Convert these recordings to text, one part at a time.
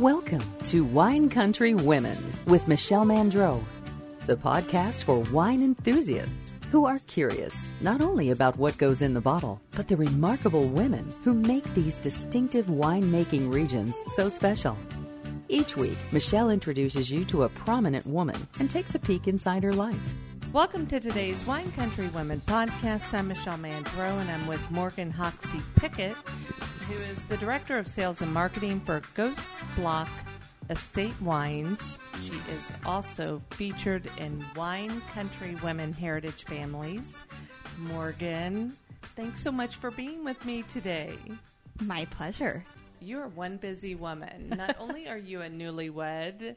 Welcome to Wine Country Women with Michelle Mandro, the podcast for wine enthusiasts who are curious not only about what goes in the bottle, but the remarkable women who make these distinctive winemaking regions so special. Each week, Michelle introduces you to a prominent woman and takes a peek inside her life. Welcome to today's Wine Country Women podcast. I'm Michelle Mandro and I'm with Morgan Hoxsey Pickett, who is the Director of Sales and Marketing for Ghost Block Estate Wines. She is also featured in Wine Country Women Heritage Families. Morgan, thanks so much for being with me today. My pleasure. You're one busy woman. Not only are you a newlywed,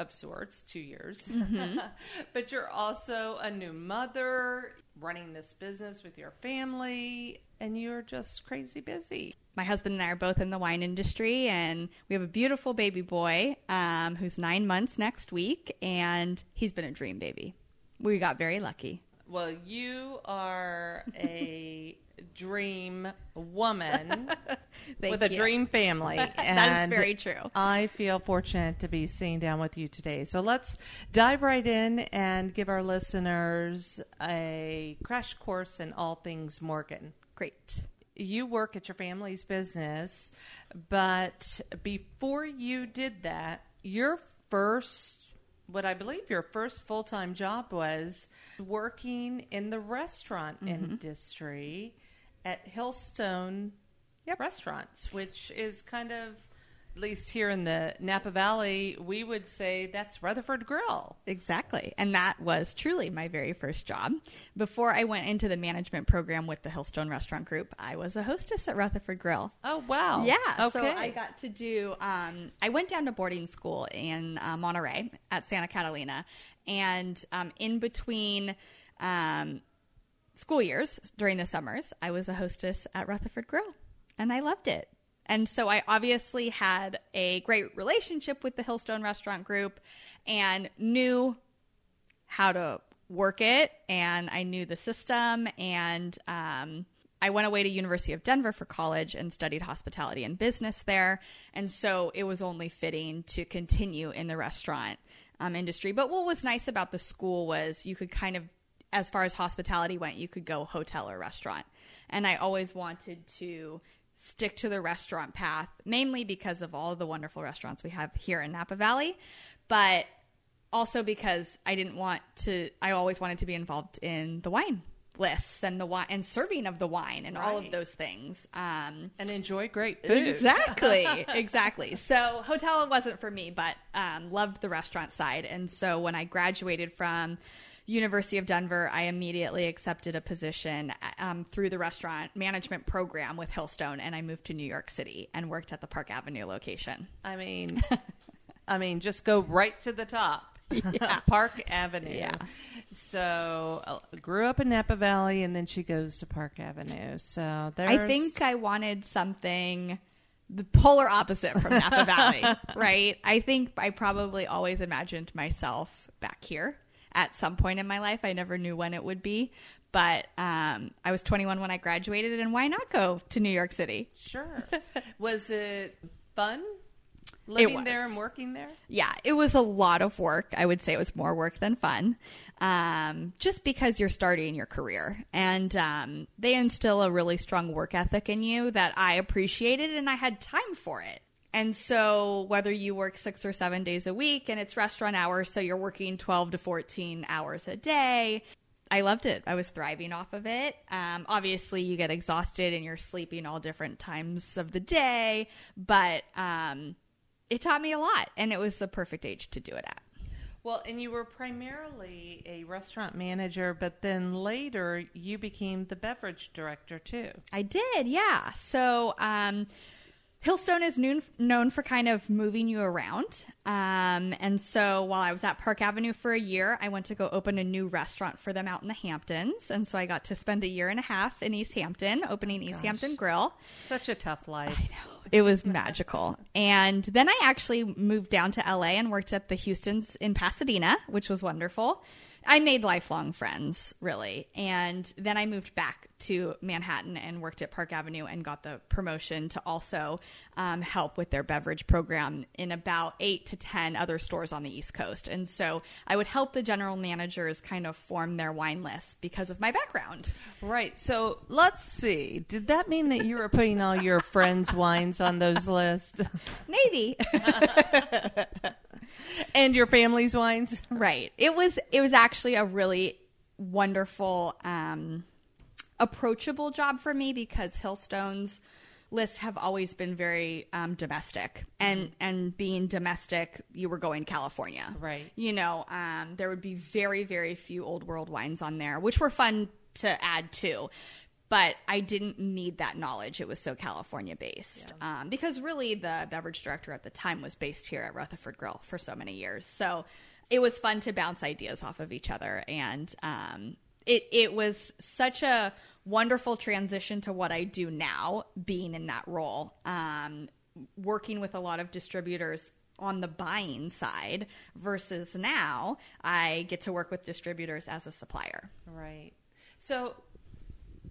of sorts, two years. Mm-hmm. but you're also a new mother, running this business with your family, and you're just crazy busy. My husband and I are both in the wine industry, and we have a beautiful baby boy um, who's nine months next week, and he's been a dream baby. We got very lucky. Well, you are a dream woman with a dream family. that is very true. I feel fortunate to be sitting down with you today. So let's dive right in and give our listeners a crash course in all things Morgan. Great. You work at your family's business, but before you did that, your first what I believe your first full time job was working in the restaurant mm-hmm. industry at Hillstone yep. Restaurants, which is kind of at least here in the Napa Valley, we would say that's Rutherford Grill. Exactly. And that was truly my very first job. Before I went into the management program with the Hillstone Restaurant Group, I was a hostess at Rutherford Grill. Oh, wow. Yeah. Okay. So I got to do, um, I went down to boarding school in uh, Monterey at Santa Catalina. And um, in between, um, school years during the summers, I was a hostess at Rutherford Grill, and I loved it. And so I obviously had a great relationship with the Hillstone Restaurant Group and knew how to work it, and I knew the system. And um, I went away to University of Denver for college and studied hospitality and business there. And so it was only fitting to continue in the restaurant um, industry. But what was nice about the school was you could kind of as far as hospitality went, you could go hotel or restaurant. And I always wanted to stick to the restaurant path, mainly because of all of the wonderful restaurants we have here in Napa Valley, but also because I didn't want to, I always wanted to be involved in the wine lists and the wine and serving of the wine and right. all of those things um, and enjoy great food exactly exactly so hotel wasn't for me but um, loved the restaurant side and so when i graduated from University of Denver, I immediately accepted a position um, through the restaurant management program with Hillstone, and I moved to New York City and worked at the Park Avenue location. I mean, I mean, just go right to the top. Yeah. Park Avenue. Yeah. So uh, grew up in Napa Valley, and then she goes to Park Avenue. So there's... I think I wanted something the polar opposite from Napa Valley, right? I think I probably always imagined myself back here at some point in my life. I never knew when it would be, but um, I was 21 when I graduated, and why not go to New York City? Sure. was it fun? Living there and working there? Yeah, it was a lot of work. I would say it was more work than fun. Um, just because you're starting your career and um, they instill a really strong work ethic in you that I appreciated and I had time for it. And so, whether you work six or seven days a week and it's restaurant hours, so you're working 12 to 14 hours a day, I loved it. I was thriving off of it. Um, obviously, you get exhausted and you're sleeping all different times of the day, but um, it taught me a lot, and it was the perfect age to do it at. Well, and you were primarily a restaurant manager, but then later you became the beverage director too. I did, yeah. So, um, Hillstone is known, known for kind of moving you around. Um, and so while I was at Park Avenue for a year, I went to go open a new restaurant for them out in the Hamptons. And so I got to spend a year and a half in East Hampton, opening oh, East Hampton Grill. Such a tough life. I know. It was magical. and then I actually moved down to LA and worked at the Houston's in Pasadena, which was wonderful. I made lifelong friends, really. And then I moved back to Manhattan and worked at Park Avenue and got the promotion to also um, help with their beverage program in about eight to 10 other stores on the East Coast. And so I would help the general managers kind of form their wine list because of my background. Right. So let's see. Did that mean that you were putting all your friends' wines on those lists Maybe. and your family's wines? right. It was it was actually a really wonderful um approachable job for me because Hillstone's lists have always been very um, domestic, and and being domestic, you were going California, Right. You know, um, there would be very very few old world wines on there, which were fun to add too. But I didn't need that knowledge. It was so California based. Um, because really, the beverage director at the time was based here at Rutherford Grill for so many years. So it was fun to bounce ideas off of each other. And um, it, it was such a wonderful transition to what I do now, being in that role, um, working with a lot of distributors on the buying side versus now I get to work with distributors as a supplier. Right. So,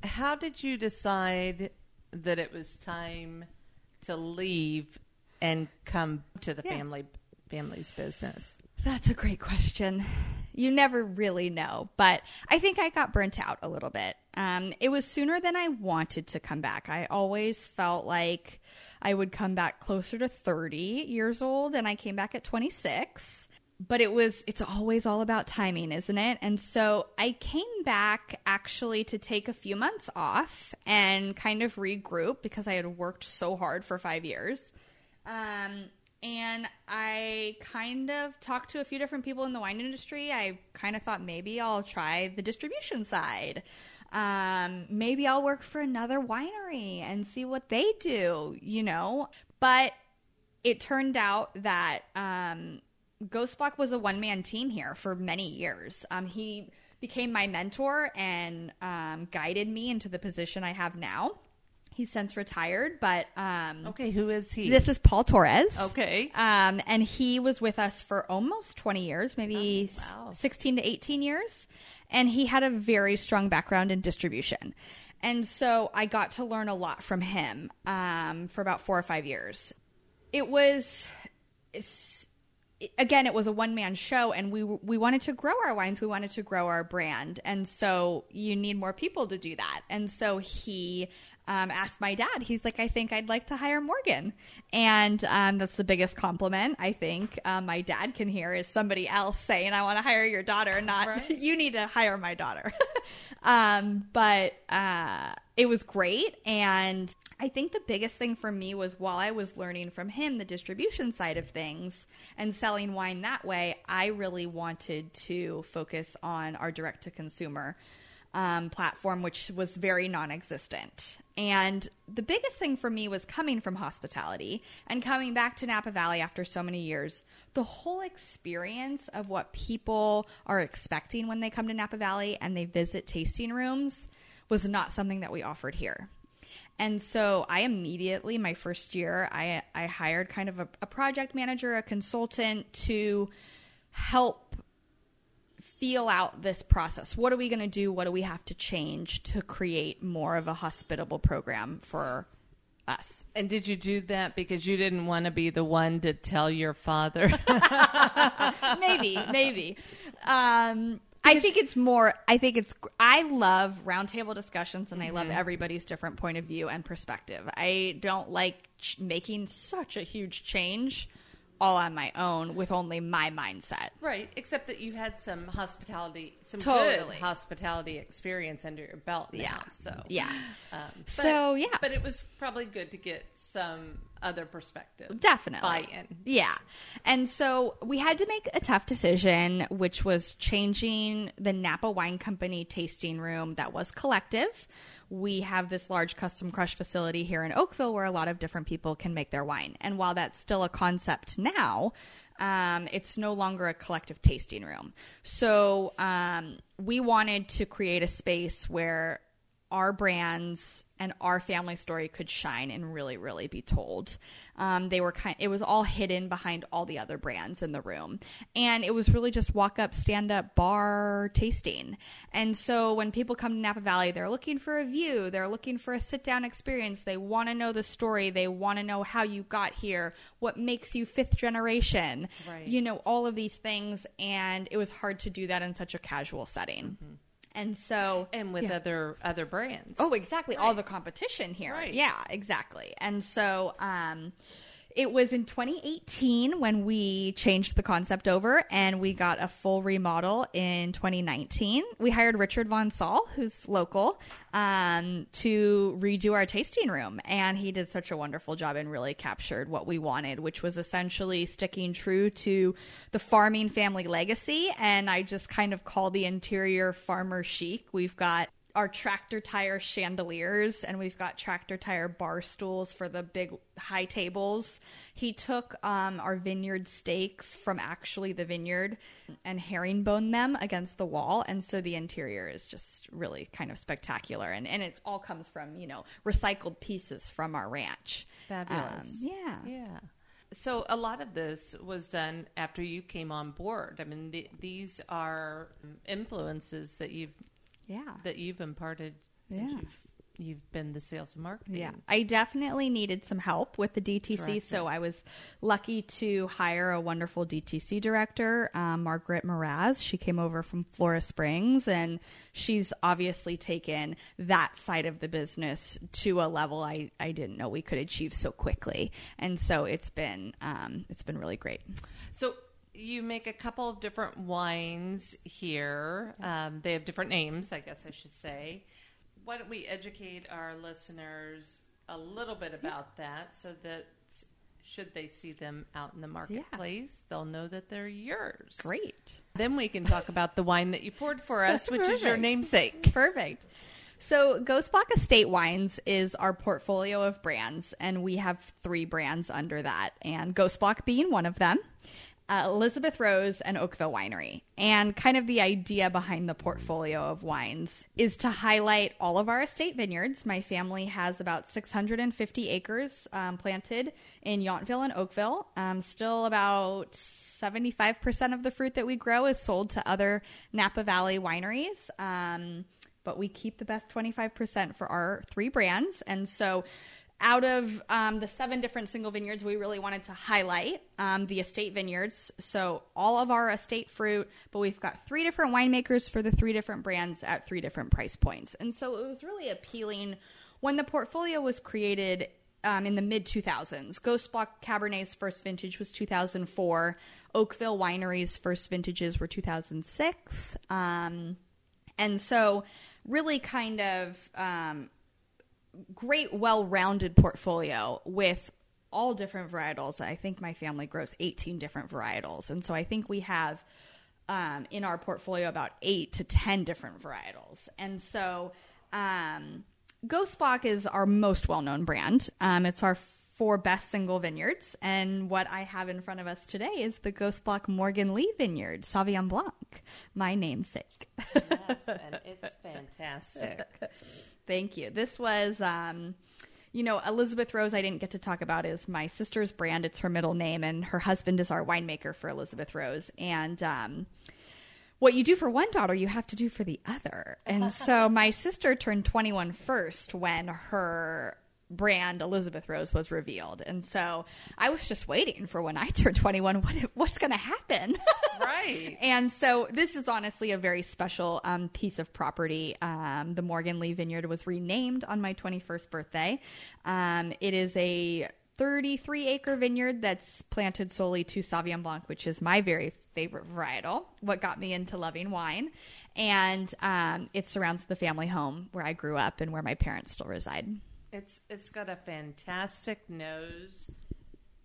how did you decide that it was time to leave and come to the Yeah. family family's business? That's a great question. You never really know, but I think I got burnt out a little bit. Um, it was sooner than I wanted to come back. I always felt like I would come back closer to 30 years old, and I came back at 26. But it was, it's always all about timing, isn't it? And so I came back actually to take a few months off and kind of regroup because I had worked so hard for five years. Um, and I kind of talked to a few different people in the wine industry. I kind of thought maybe I'll try the distribution side. Um, maybe I'll work for another winery and see what they do, you know? But it turned out that um, Ghost Block was a one man team here for many years. Um, he became my mentor and um, guided me into the position I have now. He's since retired, but um, Okay, who is he? this is Paul Torres. Okay. Um, and he was with us for almost 20 years, maybe Oh, wow. 16 to 18 years. And he had a very strong background in distribution. And so I got to learn a lot from him um, for about four or five years. It was, again, it was a one man show, and we we wanted to grow our wines. We wanted to grow our brand, and so you need more people to do that. And so he um, asked my dad. He's like, I think I'd like to hire Morgan, and um, that's the biggest compliment I think um, my dad can hear is somebody else saying, "I want to hire your daughter," not Right. you need to hire my daughter. um, but uh, it was great, and I think the biggest thing for me was while I was learning from him the distribution side of things and selling wine that way, I really wanted to focus on our direct to consumer um, platform, which was very non existent. And the biggest thing for me was coming from hospitality and coming back to Napa Valley after so many years. The whole experience of what people are expecting when they come to Napa Valley and they visit tasting rooms was not something that we offered here. And so I immediately, my first year, I, I hired kind of a, a project manager, a consultant to help feel out this process. What are we going to do? What do we have to change to create more of a hospitable program for us? and did you do that because you didn't want to be the one to tell your father? maybe, maybe. Um, I think it's more. I think it's. I love roundtable discussions, and I love everybody's different point of view and perspective. I don't like ch- making such a huge change all on my own with only my mindset. right, except that you had some hospitality, some Totally. good hospitality experience under your belt now. Yeah. So Yeah. Um, but- So, yeah. but it was probably good to get some other perspective, Definitely. buy-in. Yeah. And so we had to make a tough decision, which was changing the Napa Wine Company tasting room that was collective. We have this large custom crush facility here in Oakville where a lot of different people can make their wine. And while that's still a concept now, um, it's no longer a collective tasting room. So um, we wanted to create a space where our brands and our family story could shine and really, really be told. Um, they were kind. It was all hidden behind all the other brands in the room, and it was really just walk up, stand up, bar tasting. And so when people come to Napa Valley, they're looking for a view, they're looking for a sit down experience. They want to know the story. They want to know how you got here, what makes you fifth generation. Right. You know all of these things, and it was hard to do that in such a casual setting. And so, and with Yeah. other other brands. Oh, exactly. All the competition here. Right. Yeah, exactly. And so um, it was in 2018 when we changed the concept over and we got a full remodel in 2019. We hired Richard Von Saal, who's local, um, to redo our tasting room. And he did such a wonderful job and really captured what we wanted, which was essentially sticking true to the farming family legacy. And I just kind of call the interior farmer chic. We've got our tractor tire chandeliers and we've got tractor tire bar stools for the big high tables. He took um, our vineyard stakes from actually the vineyard and herringbone them against the wall. And so the interior is just really kind of spectacular. And, and it all comes from, you know, recycled pieces from our ranch. Fabulous. Um, yeah. Yeah. So a lot of this was done after you came on board. I mean, the, these are influences that you've Yeah. that you've imparted since Yeah. you've you've been the sales and marketing. Yeah, I definitely needed some help with the DTC, Director. so I was lucky to hire a wonderful DTC director, um, Margaret Moraz. She came over from Flora Springs, and she's obviously taken that side of the business to a level I, I didn't know we could achieve so quickly, and so it's been um, it's been really great. So you make a couple of different wines here. Um, they have different names, I guess I should say. Why don't we educate our listeners a little bit about that so that should they see them out in the marketplace, they'll know that they're yours. Great. Then we can talk about the wine that you poured for us, which is your namesake. Perfect. So, Ghost Block Estate Wines is our portfolio of brands, and we have three brands under that, and Ghost Block being one of them, uh, Elizabeth Rose and Oakville Winery. And kind of the idea behind the portfolio of wines is to highlight all of our estate vineyards. My family has about 650 acres um, planted in Yountville and Oakville. Um, still about 75% of the fruit that we grow is sold to other Napa Valley wineries. Um, but we keep the best 25% for our three brands. And so, out of um, the seven different single vineyards, we really wanted to highlight um, the estate vineyards. So, all of our estate fruit, but we've got three different winemakers for the three different brands at three different price points. And so, it was really appealing when the portfolio was created um, in the mid 2000s. Ghost Block Cabernet's first vintage was 2004. Oakville Winery's first vintages were 2006. Um, and so, really kind of um, great, well rounded portfolio with all different varietals. I think my family grows 18 different varietals. And so, I think we have um, in our portfolio about eight to 10 different varietals. And so, um, Ghost Block is our most well known brand. Um, it's our four best single vineyards. And what I have in front of us today is the Ghost Block Morgan Lee Vineyard, Sauvignon Blanc, my namesake. Yes, and it's fantastic. Thank you. This was, um, you know, Elizabeth Rose, I didn't get to talk about, is my sister's brand. It's her middle name, and her husband is our winemaker for Elizabeth Rose. And, um, what you do for one daughter, you have to do for the other. And so my sister turned 21 first when her brand Elizabeth Rose was revealed. And so I was just waiting for when I turn 21 what what's going to happen. Right. and so this is honestly a very special um, piece of property. Um, the Morgan Lee Vineyard was renamed on my 21st birthday. Um, it is a 33 acre vineyard that's planted solely to Sauvignon Blanc, which is my very favorite varietal, what got me into loving wine. And um, it surrounds the family home where I grew up and where my parents still reside. It's it's got a fantastic nose.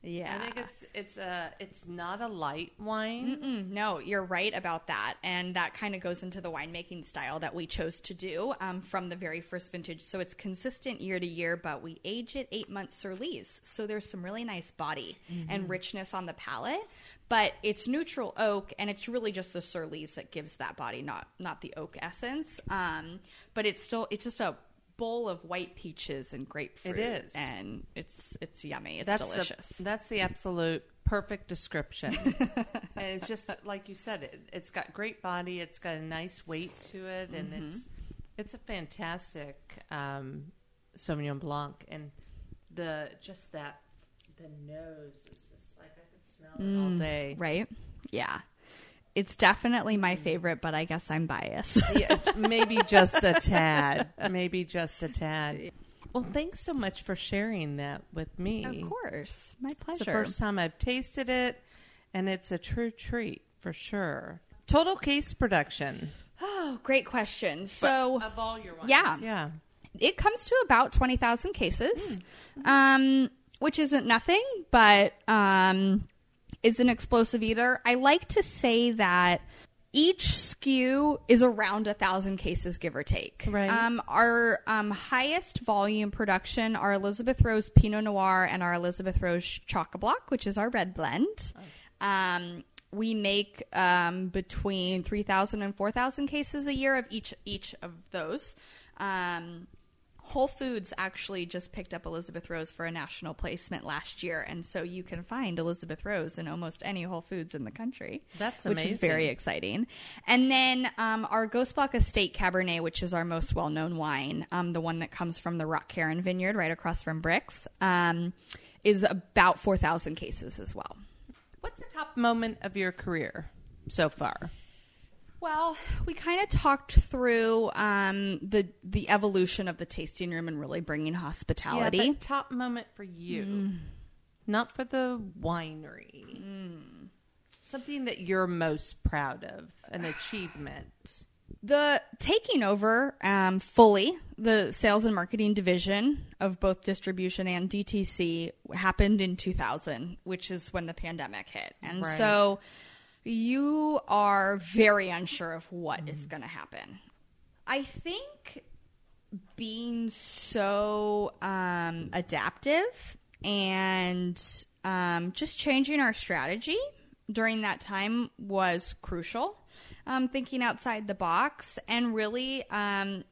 Yeah. I think it's it's a it's not a light wine. Mm, no, you're right about that. And that kind of goes into the winemaking style that we chose to do um, from the very first vintage. So it's consistent year to year, but we age it eight months sur lees. So there's some really nice body and richness on the palate. But it's neutral oak, and it's really just the sur lees that gives that body, not not the oak essence. Um, but it's still it's just a bowl of white peaches and grapefruit. It is. and it's it's yummy. It's that's delicious. The, that's the absolute perfect description. and it's just like you said, it, it's got great body. It's got a nice weight to it, and Mm-hmm. it's it's a fantastic um, Sauvignon Blanc. And the just that the nose is just like I could smell it all day. right? Yeah, it's definitely my favorite, but I guess I'm biased. yeah, maybe just a tad. Maybe just a tad. Well, thanks so much for sharing that with me. of course, my pleasure. It's the first time I've tasted it, and it's a true treat for sure. Total case production. Oh, great question. So of all your wines. yeah. yeah. it comes to about 20,000 cases, um, which isn't nothing, but um, is an explosive either. I like to say that each SKU is around a thousand cases, give or take. Right. Um, our um, highest volume production are Elizabeth Rose Pinot Noir and our Elizabeth Rose Choco Block, which is our red blend. Um, we make um, between 3,000 and 4,000 cases a year of each each of those. Um, Whole Foods actually just picked up Elizabeth Rose for a national placement last year, and so you can find Elizabeth Rose in almost any Whole Foods in the country. That's which is very exciting. And then um, our Ghost Block Estate Cabernet, which is our most well-known wine, um, the one that comes from the Rock Cairn Vineyard right across from Brix, um, is about four thousand cases as well. What's the top moment of your career so far? Well, we kind of talked through um, the the evolution of the tasting room and really bringing hospitality. Yeah, top moment for you, not for the winery. Something that you're most proud of, an achievement. the taking over um, fully the sales and marketing division of both distribution and DTC happened in 2000, which is when the pandemic hit. And Right. so you are very unsure of what is going to happen. I think being so um, adaptive and um, just changing our strategy during that time was crucial. Um, thinking outside the box and really, um,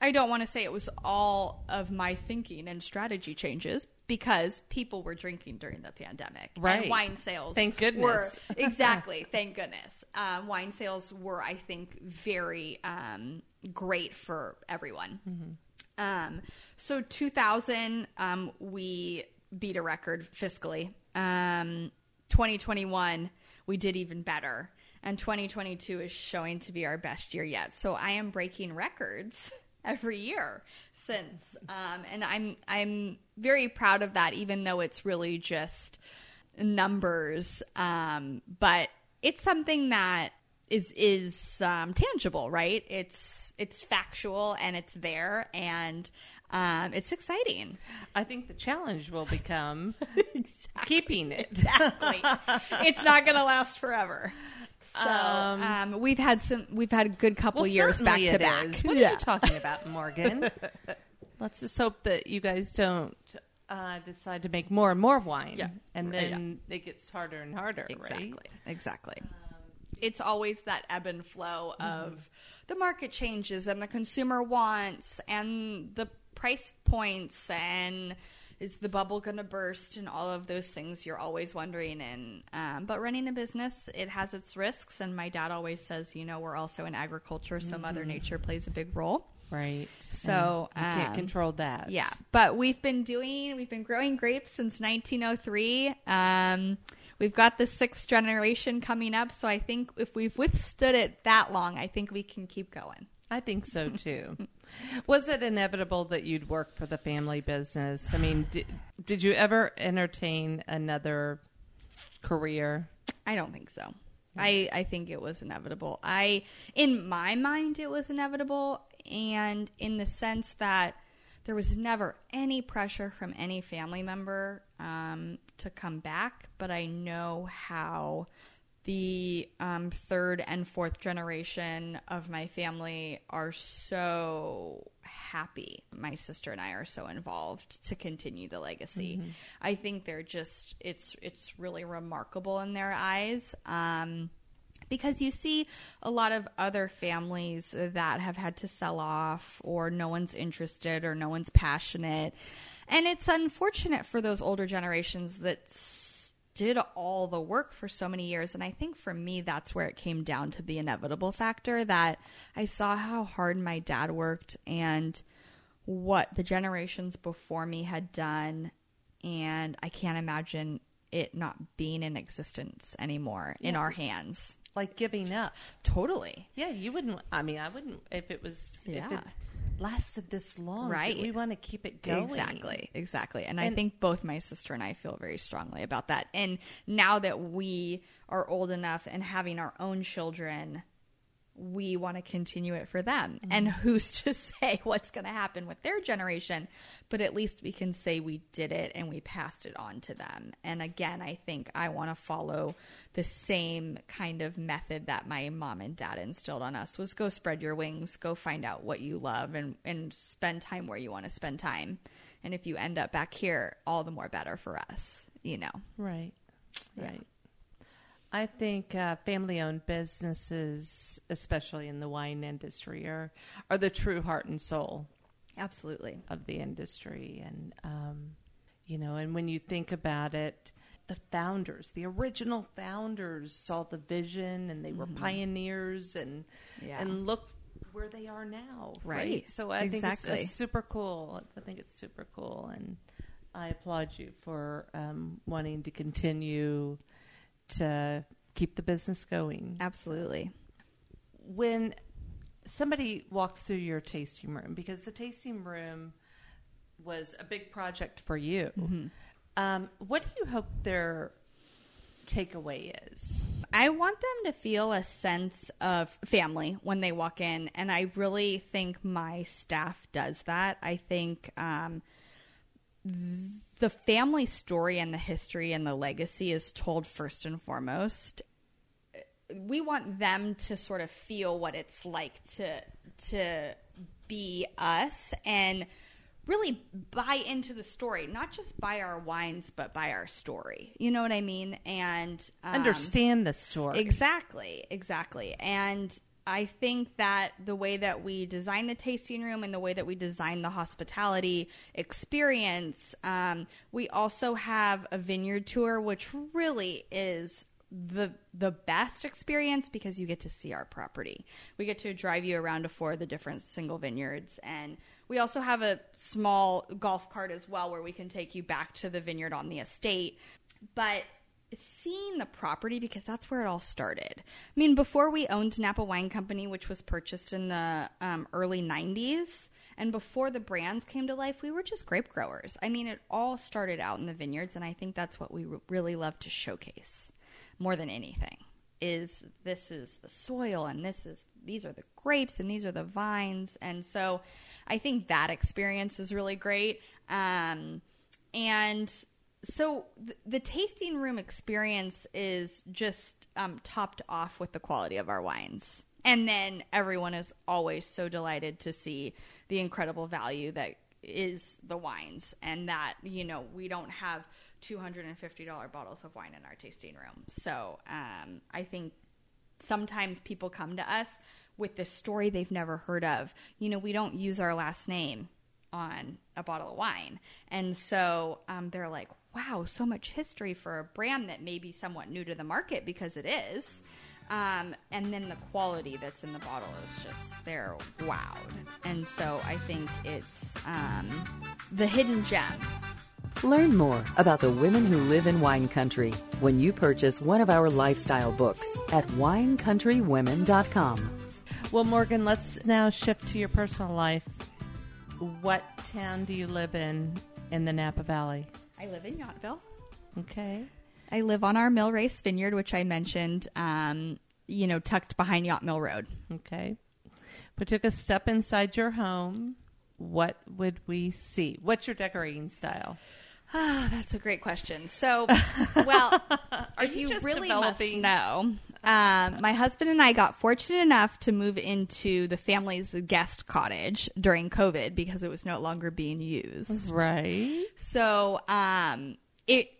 I don't want to say it was all of my thinking and strategy changes because people were drinking during the pandemic. Right. And wine sales. Thank goodness. Were, exactly. Thank goodness. Um, wine sales were, I think, very um, great for everyone. Um, so 2000, um, we beat a record fiscally. Um, 2021, we did even better. And 2022 is showing to be our best year yet. So I am breaking records every year since, um, and I'm I'm very proud of that. Even though it's really just numbers, um, but it's something that is is um, tangible, right? It's it's factual and it's there and um, it's exciting. I think the challenge will become keeping it. Exactly. it's not going to last forever. So Um, um, we've had some we've had a good couple Well, years back to back. is. What are you talking about, Morgan? Let's just hope that you guys don't uh, decide to make more and more wine, Yeah. and Yeah. then it gets harder and harder, Exactly. right? Exactly. it's always that ebb and flow of the market changes and the consumer wants and the price points and is the bubble going to burst and all of those things you're always wondering and um, but running a business it has its risks and my dad always says you know we're also in agriculture so mother nature plays a big role Right. So, And you can't um, control that. yeah, but we've been doing we've been growing grapes since 1903. Um, we've got the sixth generation coming up, so I think if we've withstood it that long, I think we can keep going. I think so too. Was it inevitable that you'd work for the family business? I mean, did, did you ever entertain another career? I don't think so. I, I think it was inevitable. I in my mind it was inevitable and in the sense that there was never any pressure from any family member um, to come back, but I know how the um, third and fourth generation of my family are so happy. My sister and I are so involved to continue the legacy. I think they're just it's it's really remarkable in their eyes. Um, because you see a lot of other families that have had to sell off or no one's interested or no one's passionate and it's unfortunate for those older generations that did all the work for so many years and i think for me that's where it came down to the inevitable factor that i saw how hard my dad worked and what the generations before me had done and i can't imagine it not being in existence anymore in our hands Like giving up. Totally. Yeah, you wouldn't. I mean, I wouldn't if it was. If Yeah. it lasted this long, Right. Do we want to keep it going? Exactly, exactly. And, I think both my sister and I feel very strongly about that. And now that we are old enough and having our own children, we want to continue it for them. Mm-hmm. And who's to say what's going to happen with their generation? But at least we can say we did it and we passed it on to them. And again, I think I want to follow the same kind of method that my mom and dad instilled on us was go spread your wings, go find out what you love and and spend time where you want to spend time. And if you end up back here, all the more better for us, you know. Right. Yeah. Right. I think uh, family-owned businesses, especially in the wine industry, are are the true heart and soul Absolutely. of the industry, and um, you know, and when you think about it, the founders, the original founders, saw the vision, and they were pioneers, and Yeah. and look where they are now, Right. So I think it's, it's super cool. I think it's super cool, and I applaud you for um, wanting to continue to keep the business going Absolutely. when somebody walks through your tasting room because the tasting room was a big project for you um, what do you hope their takeaway is I want them to feel a sense of family when they walk in, and I really think my staff does that. I think um, the family story and the history and the legacy is told first and foremost. We want them to sort of feel what it's like to to be us and really buy into the story, not just buy our wines, but buy our story. You know what I mean? And um, understand the story Exactly, exactly. And I think that the way that we design the tasting room and the way that we design the hospitality experience, um, we also have a vineyard tour, which really is the the best experience because you get to see our property. We get to drive you around to four of the different single vineyards and we also have a small golf cart as well where we can take you back to the vineyard on the estate. But seeing the property because that's where it all started. I mean, before we owned Napa Wine Company, which was purchased in the um, early 90s, and before the brands came to life, we were just grape growers. I mean, it all started out in the vineyards, and I think that's what we r- really love to showcase more than anything. Is this is the soil, and this is these are the grapes, and these are the vines, and so I think that experience is really great. Um, and so th- the tasting room experience is just um, topped off with the quality of our wines. And then everyone is always so delighted to see the incredible value that is the wines and that, you know, we don't have $250 bottles of wine in our tasting room. So um, I think sometimes people come to us with this story they've never heard of. You know, we don't use our last name on a bottle of wine. And so um, they're like, wow, so much history for a brand that may be somewhat new to the market because it is. Um, and then the quality that's in the bottle is just, they're wowed. And so I think it's um, the hidden gem. Learn more about the women who live in wine country when you purchase one of our lifestyle books at winecountrywomen.com. well morgan let's now shift to your personal life what town do you live in in the napa valley I live in Yountville. okay I live on our Mill Race Vineyard, which I mentioned, um, you know, tucked behind Yount Mill Road. Okay. If we took a step inside your home, what would we see? What's your decorating style? Ah, that's a great question. So, well, if you you, just really developing- must know, um, my husband and I got fortunate enough to move into the family's guest cottage during COVID because it was no longer being used. Right. So, um, it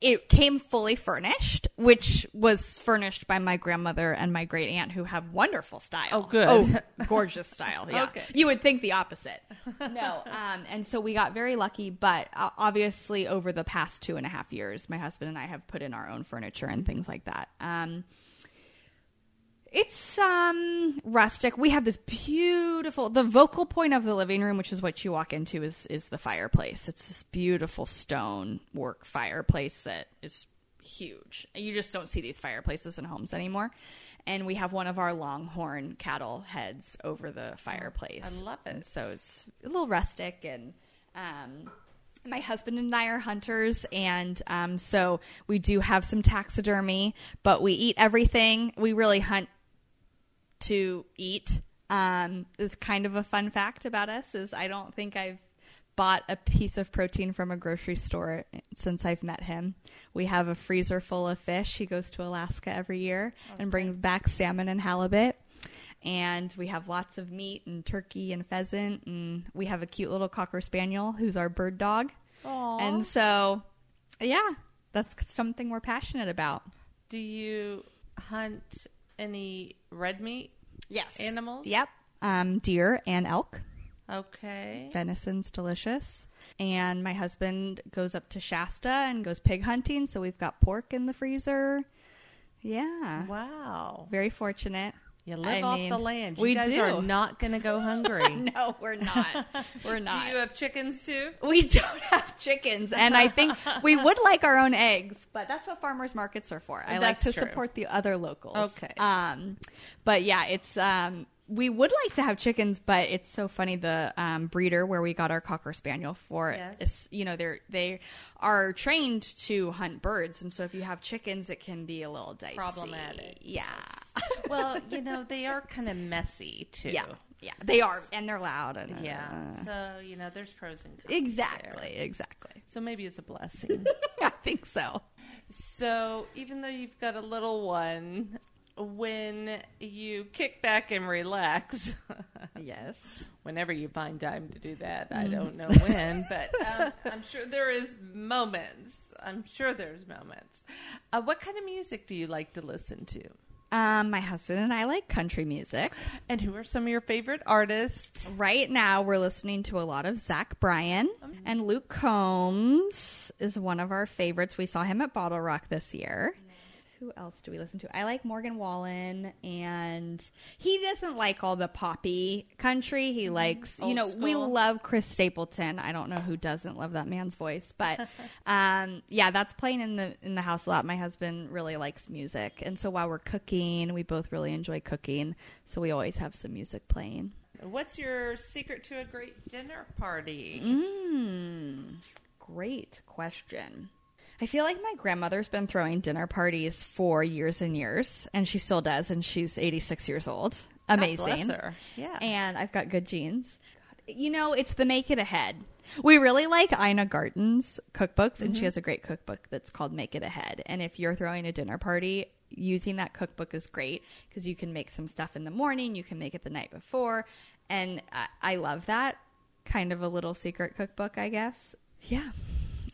it came fully furnished, which was furnished by my grandmother and my great aunt, who have wonderful style. Oh, good. Oh, gorgeous style. Yeah. Okay. You would think the opposite. no. Um, and so we got very lucky, but uh, obviously, over the past two and a half years, my husband and I have put in our own furniture and things like that. Um, it's um rustic. We have this beautiful the vocal point of the living room, which is what you walk into is is the fireplace. It's this beautiful stone work fireplace that is huge. You just don't see these fireplaces in homes anymore. And we have one of our longhorn cattle heads over the fireplace. I love it. And so it's a little rustic and um my husband and I are hunters, and um, so we do have some taxidermy, but we eat everything. We really hunt to eat. Um, it's kind of a fun fact about us is I don't think I've bought a piece of protein from a grocery store since I've met him. We have a freezer full of fish. He goes to Alaska every year and brings back salmon and halibut. And we have lots of meat and turkey and pheasant. And we have a cute little cocker spaniel who's our bird dog. Aw. And so, yeah, that's something we're passionate about. Do you hunt any red meat Yes. animals? Yep. Um, deer and elk. Okay. Venison's delicious. And my husband goes up to Shasta and goes pig hunting, so we've got pork in the freezer. Yeah. Wow. Very fortunate. You live I off mean, the land. You we guys do. are not going to go hungry. No, we're not. We're not. Do you have chickens too? we don't have chickens, and I think we would like our own eggs, but that's what farmers markets are for. I like to true. support the other locals. Okay. Um, but yeah, it's um, we would like to have chickens, but it's so funny. The um, breeder where we got our cocker spaniel for, Yes. you know, they're they are trained to hunt birds, and so if you have chickens, it can be a little dicey. Problematic. Yeah. well, you know, they are kind of messy too. yeah. Yeah. They are, and they're loud. And Yeah. uh, So, you know, there's pros and cons. exactly. there. Exactly. So maybe it's a blessing. I think so. so, even though you've got a little one, when you kick back and relax, Yes. whenever you find time to do that, Mm. I don't know when, but um, I'm sure there is moments. I'm sure there's moments. Uh, what kind of music do you like to listen to? Um, my husband and I like country music. And who are some of your favorite artists? Right now, we're listening to a lot of Zach Bryan and Luke Combs is one of our favorites. We saw him at BottleRock this year. Who else do we listen to? I like Morgan Wallen, and he doesn't like all the poppy country. He likes, you Old know, we love Chris Stapleton. I don't know who doesn't love that man's voice, but um, yeah, that's playing in the in the house a lot. My husband really likes music, and so while we're cooking, we both really enjoy cooking. So we always have some music playing. What's your secret to a great dinner party? Mm, great question. I feel like my grandmother's been throwing dinner parties for years and years, and she still does, and she's 86 years old. Amazing. bless her. Yeah. And I've got good genes. You know, it's the make it ahead. We really like Ina Garten's cookbooks, and she mm-hmm. has a great cookbook that's called Make It Ahead. And if you're throwing a dinner party, using that cookbook is great because you can make some stuff in the morning, you can make it the night before. And I, I love that kind of a little secret cookbook, I guess. Yeah.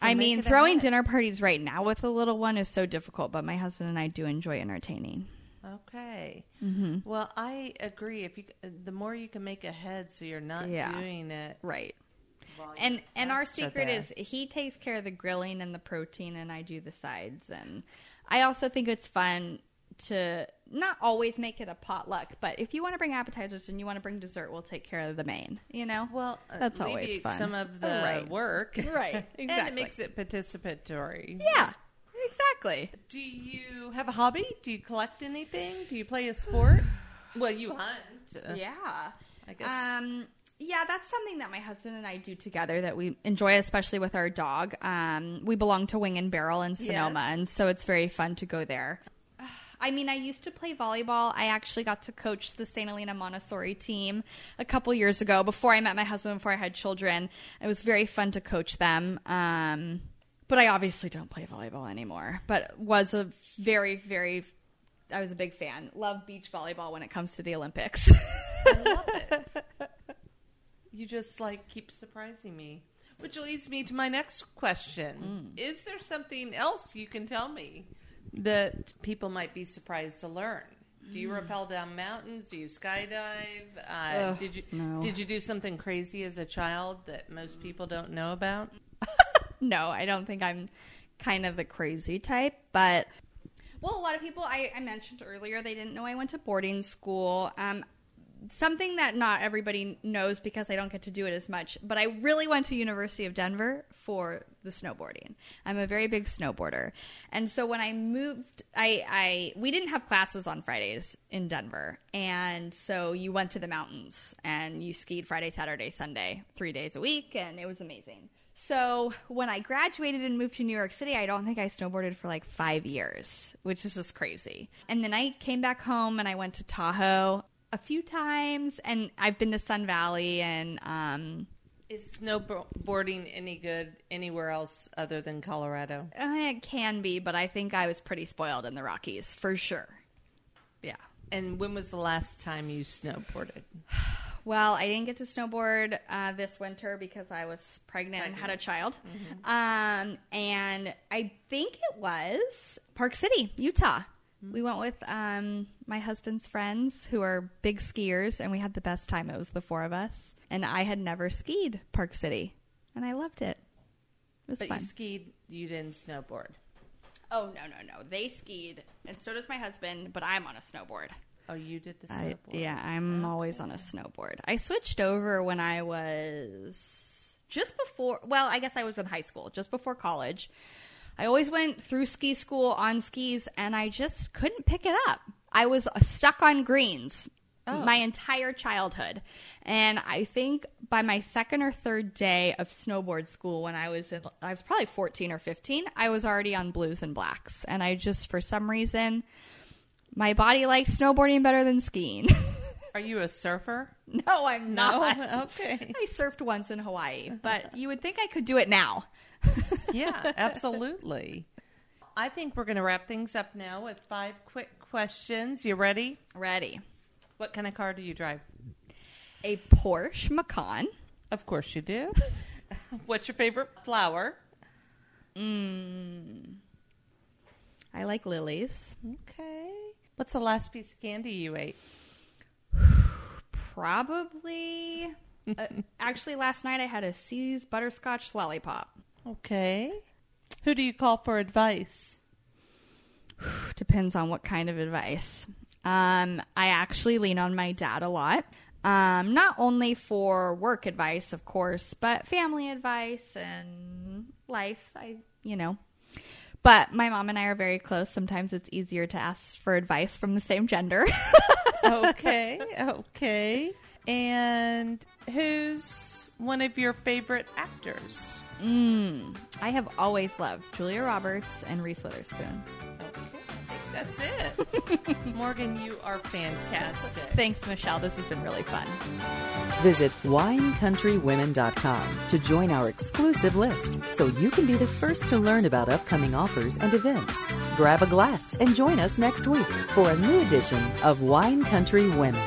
I mean, throwing dinner parties right now with a little one is so difficult, but my husband and I do enjoy entertaining. Okay. Mm-hmm. Well, I agree. If you, the more you can make ahead, so you're not Yeah. doing it. Right. And and our secret there. is he takes care of the grilling and the protein and I do the sides and I also think it's fun to not always make it a potluck, but if you want to bring appetizers and you want to bring dessert, we'll take care of the main. You know? well, uh, That's always fun. Some of the right. work, Right, and exactly. it makes it participatory. Yeah. Exactly. Do you have a hobby? Do you collect anything? Do you play a sport? well, you hunt. Uh, Yeah. I guess. Um, yeah, that's something that my husband and I do together that we enjoy, especially with our dog. Um, we belong to Wing and Barrel in Sonoma, Yes. and so it's very fun to go there. I mean, I used to play volleyball. I actually got to coach the St. Helena Montessori team a couple years ago before I met my husband, before I had children. It was very fun to coach them. Um, but I obviously don't play volleyball anymore. But was a very, very, I was a big fan. Love beach volleyball when it comes to the Olympics. I love it. You just like keep surprising me. Which leads me to my next question. Is there something else you can tell me that people might be surprised to learn? Do you rappel down mountains? Do you skydive? Uh, Ugh, did you no. did you do something crazy as a child that most people don't know about? no, I don't think I'm kind of the crazy type, but well, a lot of people I, I mentioned earlier they didn't know I went to boarding school. Um, something that not everybody knows because I don't get to do it as much, but I really went to University of Denver for the snowboarding. I'm a very big snowboarder. And so when I moved I I we didn't have classes on Fridays in Denver. And so you went to the mountains and you skied Friday, Saturday, Sunday, 3 days a week and it was amazing. So when I graduated and moved to New York City, I don't think I snowboarded for like five years, which is just crazy. And then I came back home and I went to Tahoe a few times, and I've been to Sun Valley and um, Is snowboarding any good anywhere else other than Colorado? uh, it can be, but I think I was pretty spoiled in the Rockies for sure. Yeah. And when was the last time you snowboarded? Well, I didn't get to snowboard uh, this winter because I was pregnant, and had a child. Um, and I think it was Park City, Utah. We went with um, my husband's friends who are big skiers, and we had the best time. It was the four of us. And I had never skied Park City, and I loved it. It was But fun. you skied, you didn't snowboard. oh, no, no, no. They skied, and so does my husband, but I'm on a snowboard. Oh, you did the I, snowboard. yeah, I'm always on a snowboard. I switched over when I was just before, well, I guess I was in high school, just before college. I always went through ski school on skis and I just couldn't pick it up. I was stuck on greens oh. my entire childhood. And I think by my second or third day of snowboard school when I was in, I was probably 14 or 15, I was already on blues and blacks. And I just for some reason my body likes snowboarding better than skiing. Are you a surfer? no, I'm not. Okay. I surfed once in Hawaii, but you would think I could do it now. Yeah, absolutely. I think we're going to wrap things up now with five quick questions. You ready? Ready. What kind of car do you drive? A Porsche Macan. Of course you do. What's your favorite flower? I like lilies. Okay. What's the last piece of candy you ate? Probably. uh, actually, last night I had a See's butterscotch lollipop. Okay. Who do you call for advice? Depends on what kind of advice. Um, I actually lean on my dad a lot. Um, not only for work advice, of course, but family advice and life. I, you know. But my mom and I are very close. Sometimes it's easier to ask for advice from the same gender. Okay. okay. And who's one of your favorite actors? Mm, I have always loved Julia Roberts and Reese Witherspoon. Okay. I think that's it. Morgan, you are fantastic. Thanks, Michelle. This has been really fun. Visit winecountrywomen.com to join our exclusive list so you can be the first to learn about upcoming offers and events. Grab a glass and join us next week for a new edition of Wine Country Women.